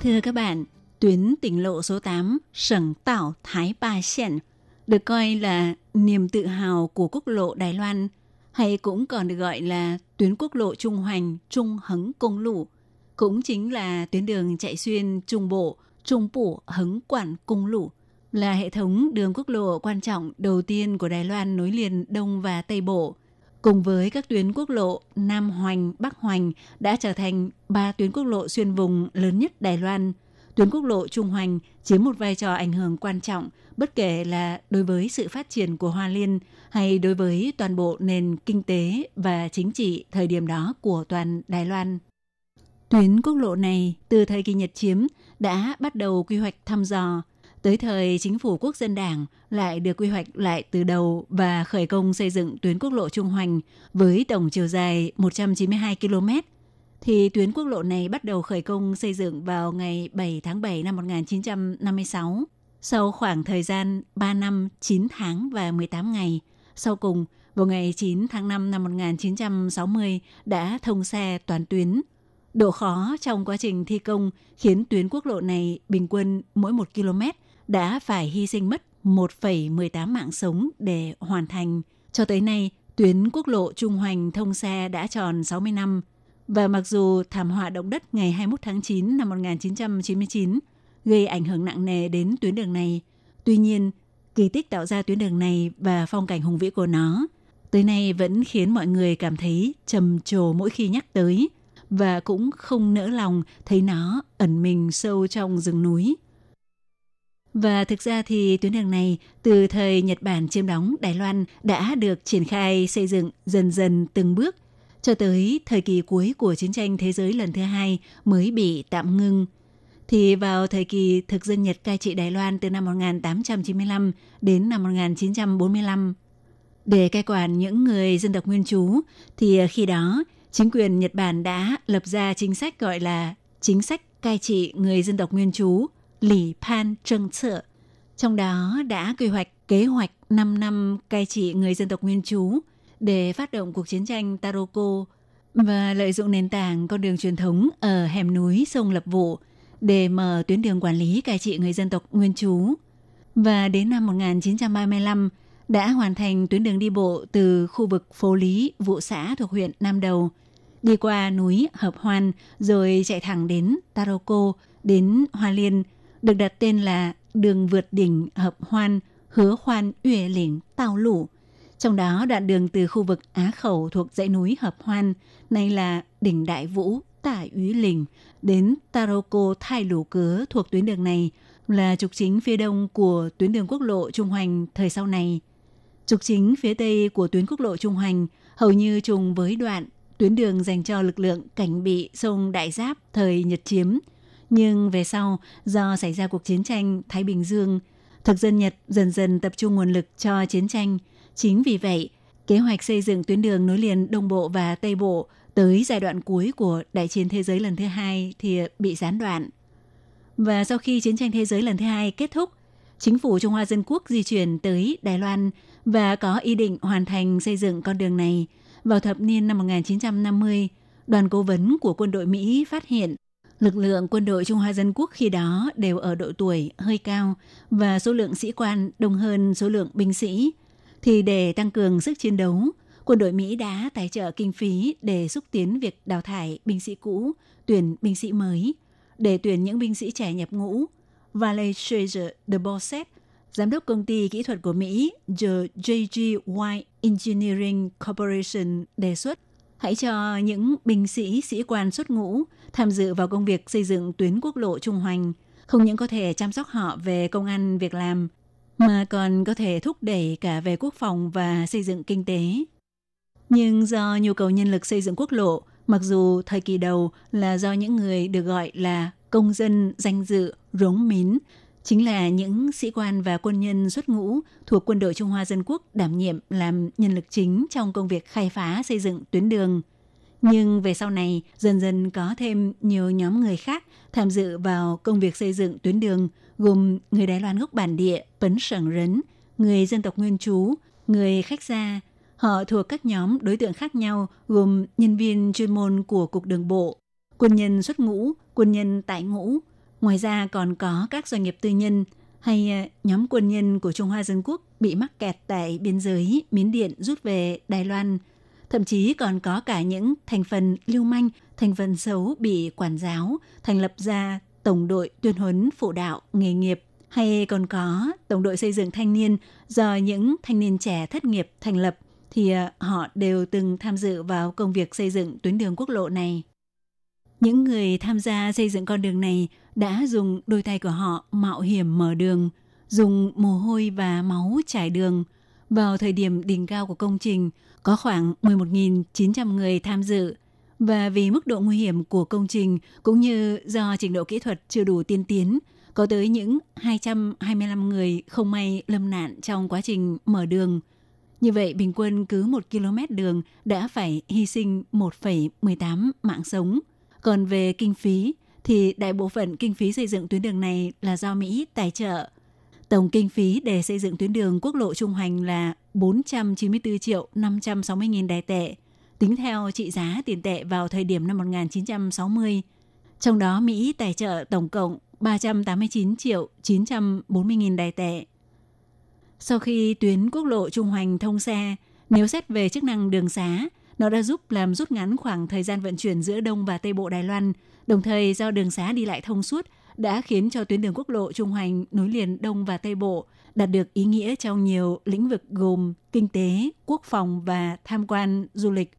Thưa các bạn, tuyến tỉnh lộ số 8 Sẩn Tảo Thái Ba Xiển được coi là niềm tự hào của quốc lộ Đài Loan hay cũng còn được gọi là tuyến quốc lộ Trung Hoành Trung Hấn Công Lũ cũng chính là tuyến đường chạy xuyên Trung Bộ, Trung Bộ Hứng Quản Cung Lũ, là hệ thống đường quốc lộ quan trọng đầu tiên của Đài Loan nối liền Đông và Tây Bộ. Cùng với các tuyến quốc lộ Nam Hoành, Bắc Hoành đã trở thành ba tuyến quốc lộ xuyên vùng lớn nhất Đài Loan. Tuyến quốc lộ Trung Hoành chiếm một vai trò ảnh hưởng quan trọng bất kể là đối với sự phát triển của Hoa Liên hay đối với toàn bộ nền kinh tế và chính trị thời điểm đó của toàn Đài Loan. Tuyến quốc lộ này từ thời kỳ Nhật chiếm đã bắt đầu quy hoạch thăm dò, tới thời chính phủ quốc dân đảng lại được quy hoạch lại từ đầu và khởi công xây dựng tuyến quốc lộ Trung Hoành với tổng chiều dài 192 km. Thì tuyến quốc lộ này bắt đầu khởi công xây dựng vào ngày 7 tháng 7 năm 1956. Sau khoảng thời gian 3 năm, 9 tháng và 18 ngày, sau cùng vào ngày 9 tháng 5 năm 1960 đã thông xe toàn tuyến – Độ khó trong quá trình thi công khiến tuyến quốc lộ này bình quân mỗi 1 km đã phải hy sinh mất 1,18 mạng sống để hoàn thành. Cho tới nay, tuyến quốc lộ Trung Hoành thông xe đã tròn 60 năm. Và mặc dù thảm họa động đất ngày 21 tháng 9 năm 1999 gây ảnh hưởng nặng nề đến tuyến đường này, tuy nhiên, kỳ tích tạo ra tuyến đường này và phong cảnh hùng vĩ của nó tới nay vẫn khiến mọi người cảm thấy trầm trồ mỗi khi nhắc tới – và cũng không nỡ lòng thấy nó ẩn mình sâu trong rừng núi. Và thực ra thì tuyến đường này từ thời Nhật Bản chiếm đóng Đài Loan đã được triển khai xây dựng dần dần từng bước cho tới thời kỳ cuối của chiến tranh thế giới lần thứ hai mới bị tạm ngưng. Thì vào thời kỳ thực dân Nhật cai trị Đài Loan từ năm 1895 đến năm 1945, để cai quản những người dân tộc nguyên trú, thì khi đó chính quyền Nhật Bản đã lập ra chính sách gọi là chính sách cai trị người dân tộc nguyên trú Lì Pan Trân Trợ. Trong đó đã quy hoạch kế hoạch 5 năm cai trị người dân tộc nguyên trú để phát động cuộc chiến tranh Taroko và lợi dụng nền tảng con đường truyền thống ở hẻm núi sông Lập Vụ để mở tuyến đường quản lý cai trị người dân tộc nguyên trú. Và đến năm 1935 đã hoàn thành tuyến đường đi bộ từ khu vực phố Lý, vụ xã thuộc huyện Nam Đầu – đi qua núi Hợp Hoan rồi chạy thẳng đến Taroko, đến Hoa Liên, được đặt tên là đường vượt đỉnh Hợp Hoan, Hứa Hoan uyển Lĩnh Tào Lũ. Trong đó đoạn đường từ khu vực Á Khẩu thuộc dãy núi Hợp Hoan, nay là đỉnh Đại Vũ, Tả Úy Lĩnh, đến Taroko Thai Lũ Cứa thuộc tuyến đường này là trục chính phía đông của tuyến đường quốc lộ Trung Hoành thời sau này. Trục chính phía tây của tuyến quốc lộ Trung Hoành hầu như trùng với đoạn tuyến đường dành cho lực lượng cảnh bị sông Đại Giáp thời Nhật chiếm. Nhưng về sau, do xảy ra cuộc chiến tranh Thái Bình Dương, thực dân Nhật dần dần tập trung nguồn lực cho chiến tranh. Chính vì vậy, kế hoạch xây dựng tuyến đường nối liền Đông Bộ và Tây Bộ tới giai đoạn cuối của Đại chiến thế giới lần thứ hai thì bị gián đoạn. Và sau khi chiến tranh thế giới lần thứ hai kết thúc, chính phủ Trung Hoa Dân Quốc di chuyển tới Đài Loan và có ý định hoàn thành xây dựng con đường này. Vào thập niên năm 1950, đoàn cố vấn của quân đội Mỹ phát hiện lực lượng quân đội Trung Hoa Dân Quốc khi đó đều ở độ tuổi hơi cao và số lượng sĩ quan đông hơn số lượng binh sĩ. Thì để tăng cường sức chiến đấu, quân đội Mỹ đã tài trợ kinh phí để xúc tiến việc đào thải binh sĩ cũ, tuyển binh sĩ mới, để tuyển những binh sĩ trẻ nhập ngũ. Valerie Fraser de Bosset, giám đốc công ty kỹ thuật của Mỹ The J.G. Engineering Corporation đề xuất hãy cho những binh sĩ, sĩ quan xuất ngũ tham dự vào công việc xây dựng tuyến quốc lộ Trung Hoành, không những có thể chăm sóc họ về công ăn việc làm, mà còn có thể thúc đẩy cả về quốc phòng và xây dựng kinh tế. Nhưng do nhu cầu nhân lực xây dựng quốc lộ, mặc dù thời kỳ đầu là do những người được gọi là công dân danh dự, rống mín, chính là những sĩ quan và quân nhân xuất ngũ thuộc quân đội Trung Hoa Dân Quốc đảm nhiệm làm nhân lực chính trong công việc khai phá xây dựng tuyến đường. Nhưng về sau này, dần dần có thêm nhiều nhóm người khác tham dự vào công việc xây dựng tuyến đường, gồm người Đài Loan gốc bản địa, Pấn Sởng Rấn, người dân tộc nguyên trú, người khách gia. Họ thuộc các nhóm đối tượng khác nhau gồm nhân viên chuyên môn của Cục Đường Bộ, quân nhân xuất ngũ, quân nhân tại ngũ, Ngoài ra còn có các doanh nghiệp tư nhân hay ờ, nhóm quân nhân của Trung Hoa Dân Quốc bị mắc kẹt tại biên giới Miến Điện rút về Đài Loan. Thậm chí còn có cả những thành phần lưu manh, thành phần xấu bị quản giáo, thành lập ra tổng đội tuyên huấn phụ đạo nghề nghiệp hay còn có tổng đội xây dựng thanh niên do những thanh niên trẻ thất nghiệp thành lập thì ờ, họ đều từng tham dự vào công việc xây dựng tuyến đường quốc lộ này. Những người tham gia xây dựng con đường này đã dùng đôi tay của họ mạo hiểm mở đường, dùng mồ hôi và máu trải đường. Vào thời điểm đỉnh cao của công trình, có khoảng 11.900 người tham dự. Và vì mức độ nguy hiểm của công trình cũng như do trình độ kỹ thuật chưa đủ tiên tiến, có tới những 225 người không may lâm nạn trong quá trình mở đường. Như vậy, bình quân cứ 1 km đường đã phải hy sinh 1,18 mạng sống. Còn về kinh phí, thì đại bộ phận kinh phí xây dựng tuyến đường này là do Mỹ tài trợ. Tổng kinh phí để xây dựng tuyến đường quốc lộ trung hành là 494 triệu 560 nghìn đài tệ, tính theo trị giá tiền tệ vào thời điểm năm 1960. Trong đó Mỹ tài trợ tổng cộng 389 triệu 940 nghìn đài tệ. Sau khi tuyến quốc lộ trung hành thông xe, nếu xét về chức năng đường xá, nó đã giúp làm rút ngắn khoảng thời gian vận chuyển giữa Đông và Tây Bộ Đài Loan Đồng thời do đường xá đi lại thông suốt đã khiến cho tuyến đường quốc lộ trung hoành nối liền Đông và Tây Bộ đạt được ý nghĩa trong nhiều lĩnh vực gồm kinh tế, quốc phòng và tham quan du lịch.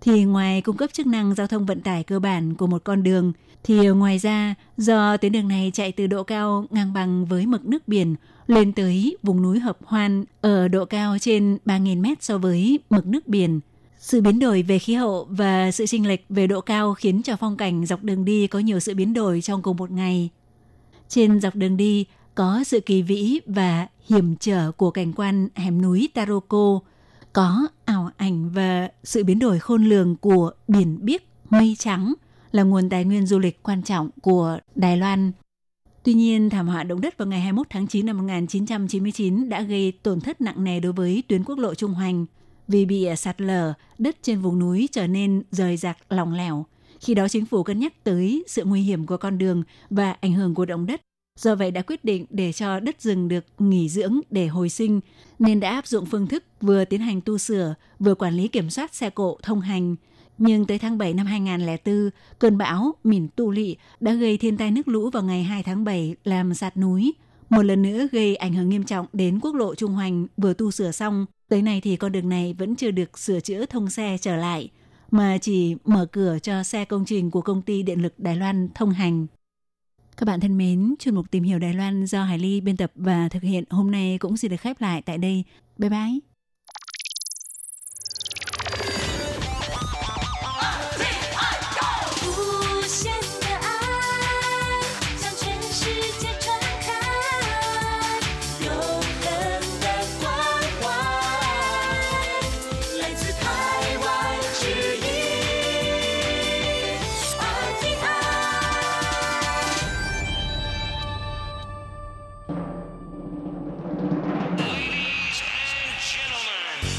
Thì ngoài cung cấp chức năng giao thông vận tải cơ bản của một con đường, thì ngoài ra do tuyến đường này chạy từ độ cao ngang bằng với mực nước biển lên tới vùng núi Hợp Hoan ở độ cao trên 3.000 mét so với mực nước biển – sự biến đổi về khí hậu và sự chênh lệch về độ cao khiến cho phong cảnh dọc đường đi có nhiều sự biến đổi trong cùng một ngày. Trên dọc đường đi có sự kỳ vĩ và hiểm trở của cảnh quan hẻm núi Taroko, có ảo ảnh và sự biến đổi khôn lường của biển biếc mây trắng là nguồn tài nguyên du lịch quan trọng của Đài Loan. Tuy nhiên, thảm họa động đất vào ngày 21 tháng 9 năm 1999 đã gây tổn thất nặng nề đối với tuyến quốc lộ Trung Hoành – vì bị à, sạt lở, đất trên vùng núi trở nên rời rạc lỏng lẻo. Khi đó chính phủ cân nhắc tới sự nguy hiểm của con đường và ảnh hưởng của động đất. Do vậy đã quyết định để cho đất rừng được nghỉ dưỡng để hồi sinh, nên đã áp dụng phương thức vừa tiến hành tu sửa, vừa quản lý kiểm soát xe cộ thông hành. Nhưng tới tháng 7 năm 2004, cơn bão Mìn Tu Lị đã gây thiên tai nước lũ vào ngày 2 tháng 7 làm sạt núi, một lần nữa gây ảnh hưởng nghiêm trọng đến quốc lộ Trung Hoành vừa tu sửa xong. Tới nay thì con đường này vẫn chưa được sửa chữa thông xe trở lại, mà chỉ mở cửa cho xe công trình của công ty điện lực Đài Loan thông hành. Các bạn thân mến, chuyên mục tìm hiểu Đài Loan do Hải Ly biên tập và thực hiện hôm nay cũng xin được khép lại tại đây. Bye bye!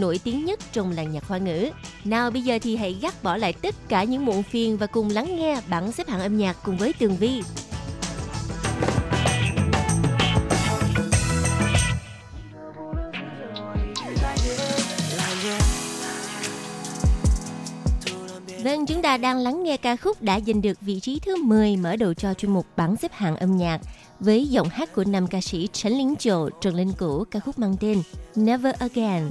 nổi tiếng nhất trong làng nhạc hoa ngữ. Nào bây giờ thì hãy gác bỏ lại tất cả những muộn phiền và cùng lắng nghe bảng xếp hạng âm nhạc cùng với Tường Vi. Vâng, chúng ta đang lắng nghe ca khúc đã giành được vị trí thứ 10 mở đầu cho chuyên mục bảng xếp hạng âm nhạc với giọng hát của nam ca sĩ Trấn Lính Triệu, Trần Linh Cửu ca khúc mang tên Never Again,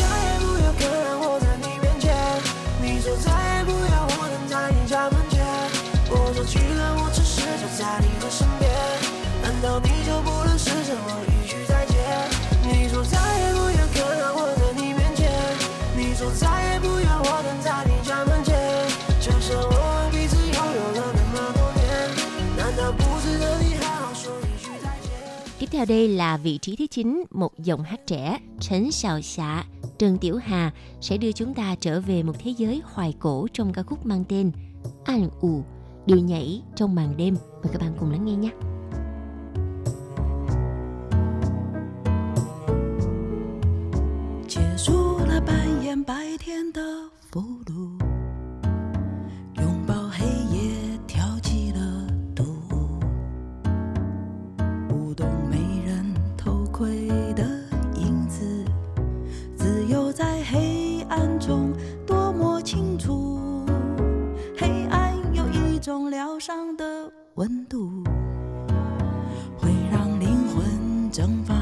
theo đây là vị trí thứ 9, một giọng hát trẻ, Trấn sào Xạ, Trần Tiểu Hà sẽ đưa chúng ta trở về một thế giới hoài cổ trong ca khúc mang tên An ủ, điều nhảy trong màn đêm. Mời các bạn cùng lắng nghe nhé. 又在黑暗中多么清楚。黑暗有一种疗伤的温度，会让灵魂蒸发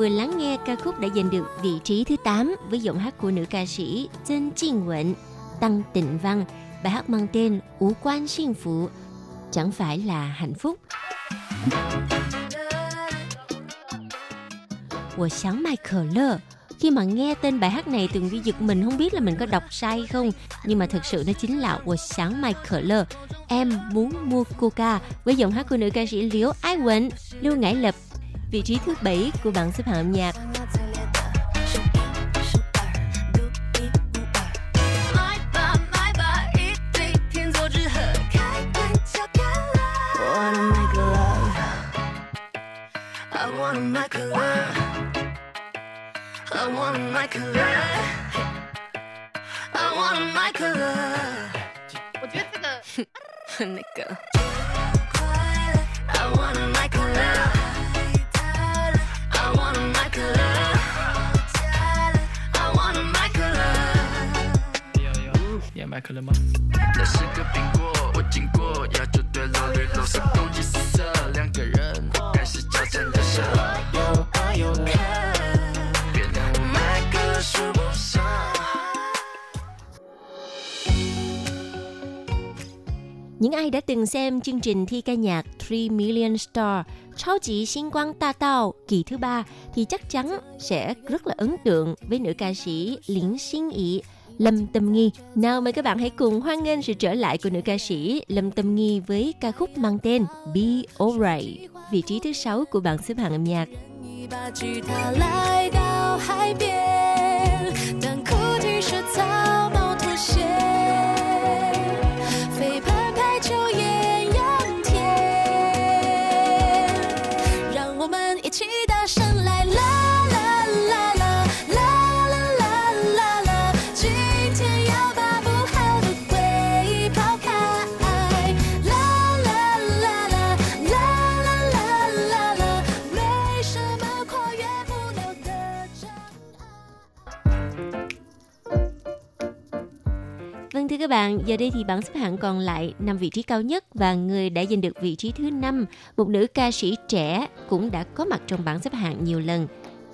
vừa lắng nghe ca khúc đã giành được vị trí thứ 8 với giọng hát của nữ ca sĩ Dân Trinh Quận, Tăng Tịnh Văn. Bài hát mang tên Ú Quan Sinh Phụ, chẳng phải là hạnh phúc. 我想买可乐 khi mà nghe tên bài hát này từng vi giật mình không biết là mình có đọc sai không nhưng mà thực sự nó chính là 我想买可乐 em muốn mua coca với giọng hát của nữ ca sĩ liễu ái quỳnh lưu ngải lập vị trí thứ bảy của bảng xếp hạng âm nhạc. I wanna make a. I wanna make a. I wanna make a love. 要买可乐吗？那是个苹果，我经过亚洲对楼绿楼色攻击四射，两个人开始交缠的射。有爱有恨，别让我买个数不上。 Những ai đã từng xem chương trình thi ca nhạc 3 Million Star超chỉ Xin Quang Ta Tao kỳ thứ ba thì chắc chắn sẽ rất là ấn tượng với nữ ca sĩ Liễn Xin Ý Lâm Tâm Nghi. Nào mời các bạn hãy cùng hoan nghênh sự trở lại của nữ ca sĩ Lâm Tâm Nghi với ca khúc mang tên Be Alright, vị trí thứ sáu của bảng xếp hạng âm nhạc. 一把吉他来到海边，但哭泣时草帽妥协， thưa các bạn, giờ đây thì bảng xếp hạng còn lại 5 vị trí cao nhất và người đã giành được vị trí thứ 5, một nữ ca sĩ trẻ cũng đã có mặt trong bảng xếp hạng nhiều lần.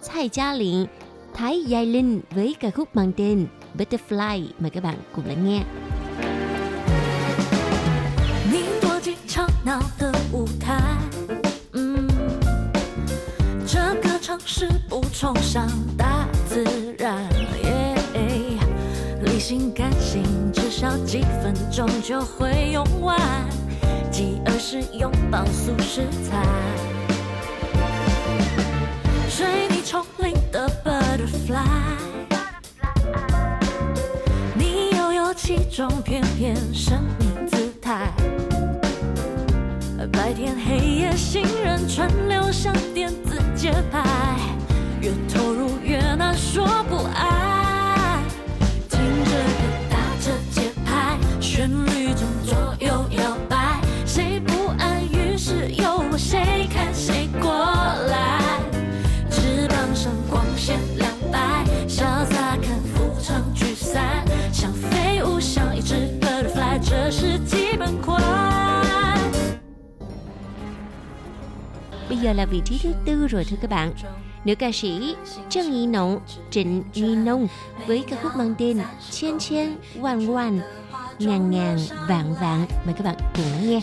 蔡Gia Luyện, Thái Giai Linh với ca khúc mang tên Butterfly. Mời các bạn cùng lắng nghe. 你躲进吵闹的舞台，嗯，这个城市不崇尚大自然，耶，理性感性至 少几分钟就会用完，继而是拥抱素食菜，水泥丛林的 butterfly。你悠悠其中翩翩生命姿态，白天黑夜行人川流像电子节拍，越投入越难说不爱。旋律中左右摇摆谁不安于是有我谁看谁过来翅膀上光线亮白潇洒看浮沉聚散像飞舞像一只 butterfly 这是基本款 we are loving to do 郑伊农郑伊侬有一个 hood 千千万万 ngàn ngàn vạn vạn. Mời các bạn cùng lắng nghe.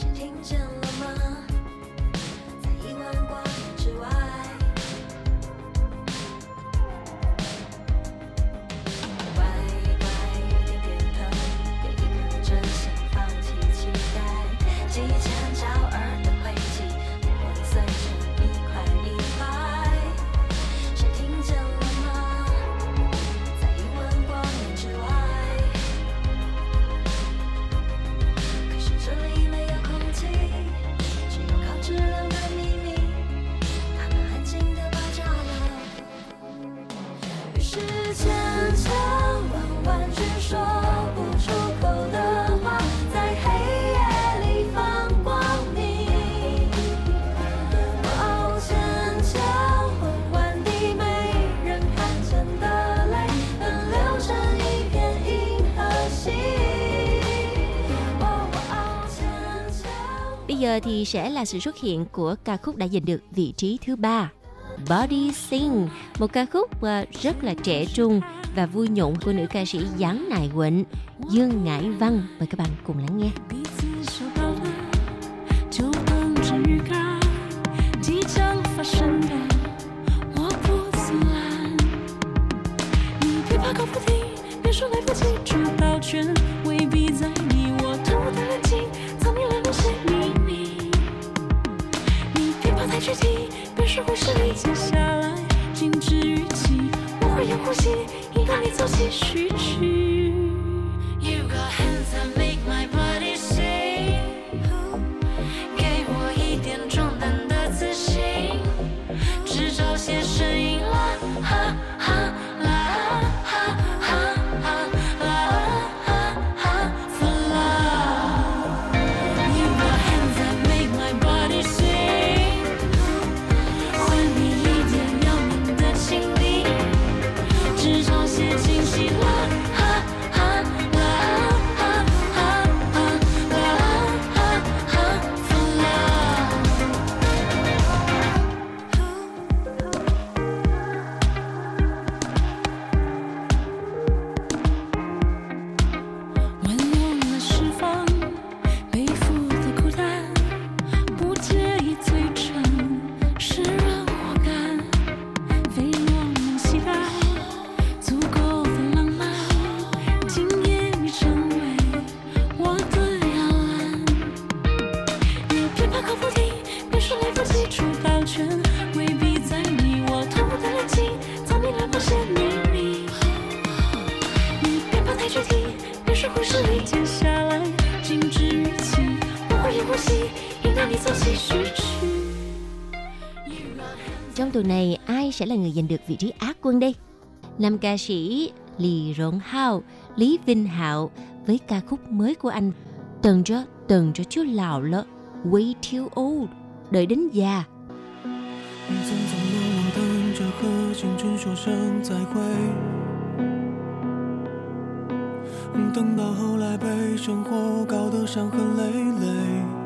sẽ là sự xuất hiện của ca khúc đã giành được vị trí thứ ba. Body Sing, một ca khúc ờ, rất là trẻ trung và vui nhộn của nữ ca sĩ Giáng Nại quỳnh Dương Ngải Văn. Mời các bạn cùng lắng nghe. 即将发生的，我不阻拦。你别怕搞不定，别说来不及。sẽ là người giành được vị trí Á quân đây. Nam ca sĩ Lý Rộn Hao, Lý Vinh Hạo với ca khúc mới của anh Tần cho tần cho chú lão lỡ Way till old Đợi đến già 你渐渐流浪等着和证据说声再会，等到后来被生活搞得伤痕累累。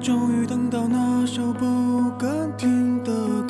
终于等到那首不敢听的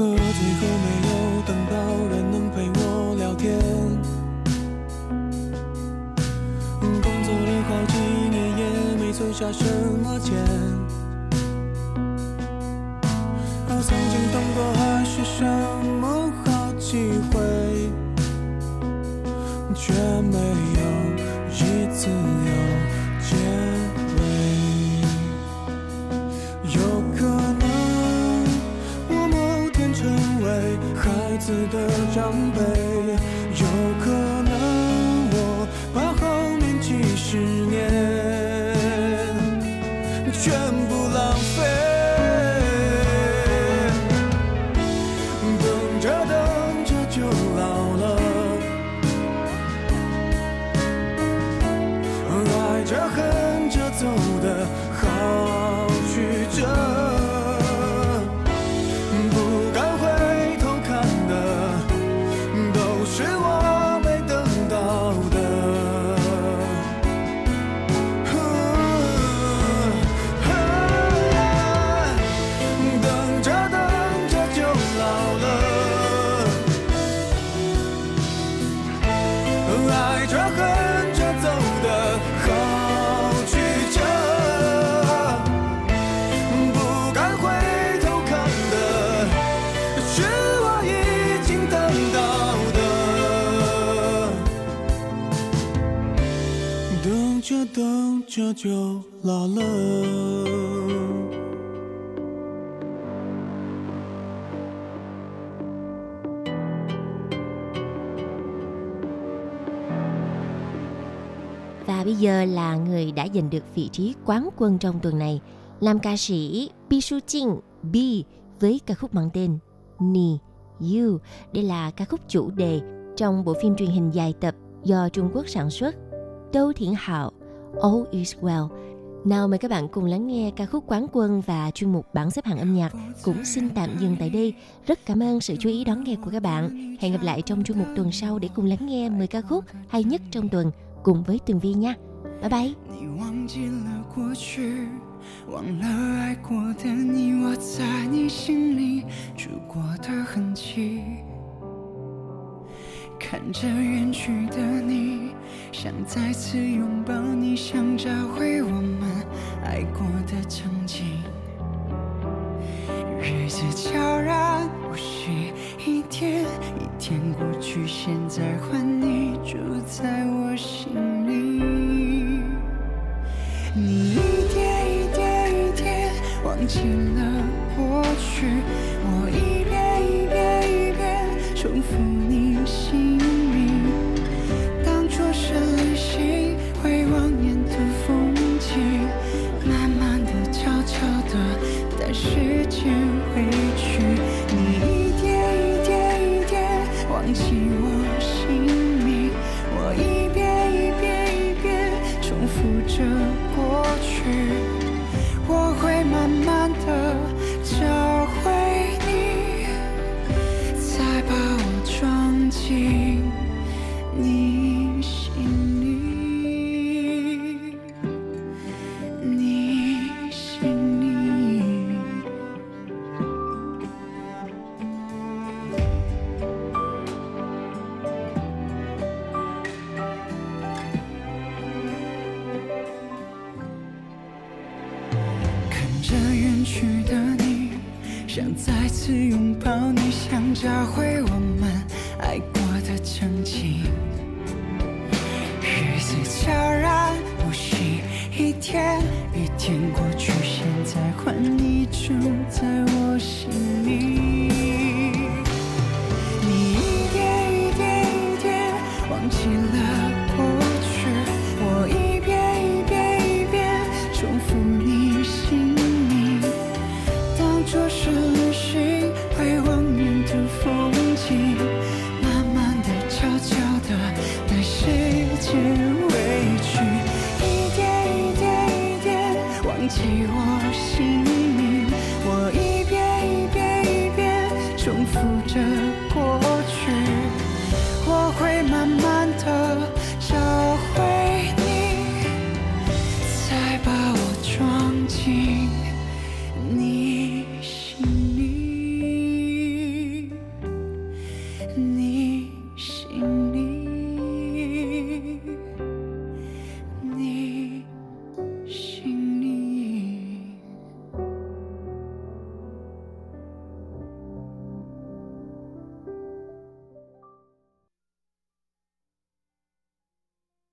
可最后没有等到人能陪我聊天。工作了好几年也没存下什么钱。自 就老了。 Và bây giờ là người đã giành được vị trí quán quân trong tuần này, làm ca sĩ Bi Su Jin B với ca khúc mang tên Ni You. Đây là ca khúc chủ đề trong bộ phim truyền hình dài tập do Trung Quốc sản xuất. Đâu Thiển Hạo, All is well. Nào mời các bạn cùng lắng nghe ca khúc quán quân và chuyên mục bảng xếp hạng âm nhạc cũng xin tạm dừng tại đây. Rất cảm ơn sự chú ý đón nghe của các bạn. Hẹn gặp lại trong chuyên mục tuần sau để cùng lắng nghe 10 ca khúc hay nhất trong tuần cùng với Tường Vi nha. Bye bye. 你忘记了过去，忘了爱过的你，我在你心里住过的痕迹。 看着远去的你，想再次拥抱你，想找回我们爱过的曾经。日子悄然无息，一天一天过去，现在换你住在我心里。你一点一点一点忘记了过去，我一遍一遍一遍重复时间会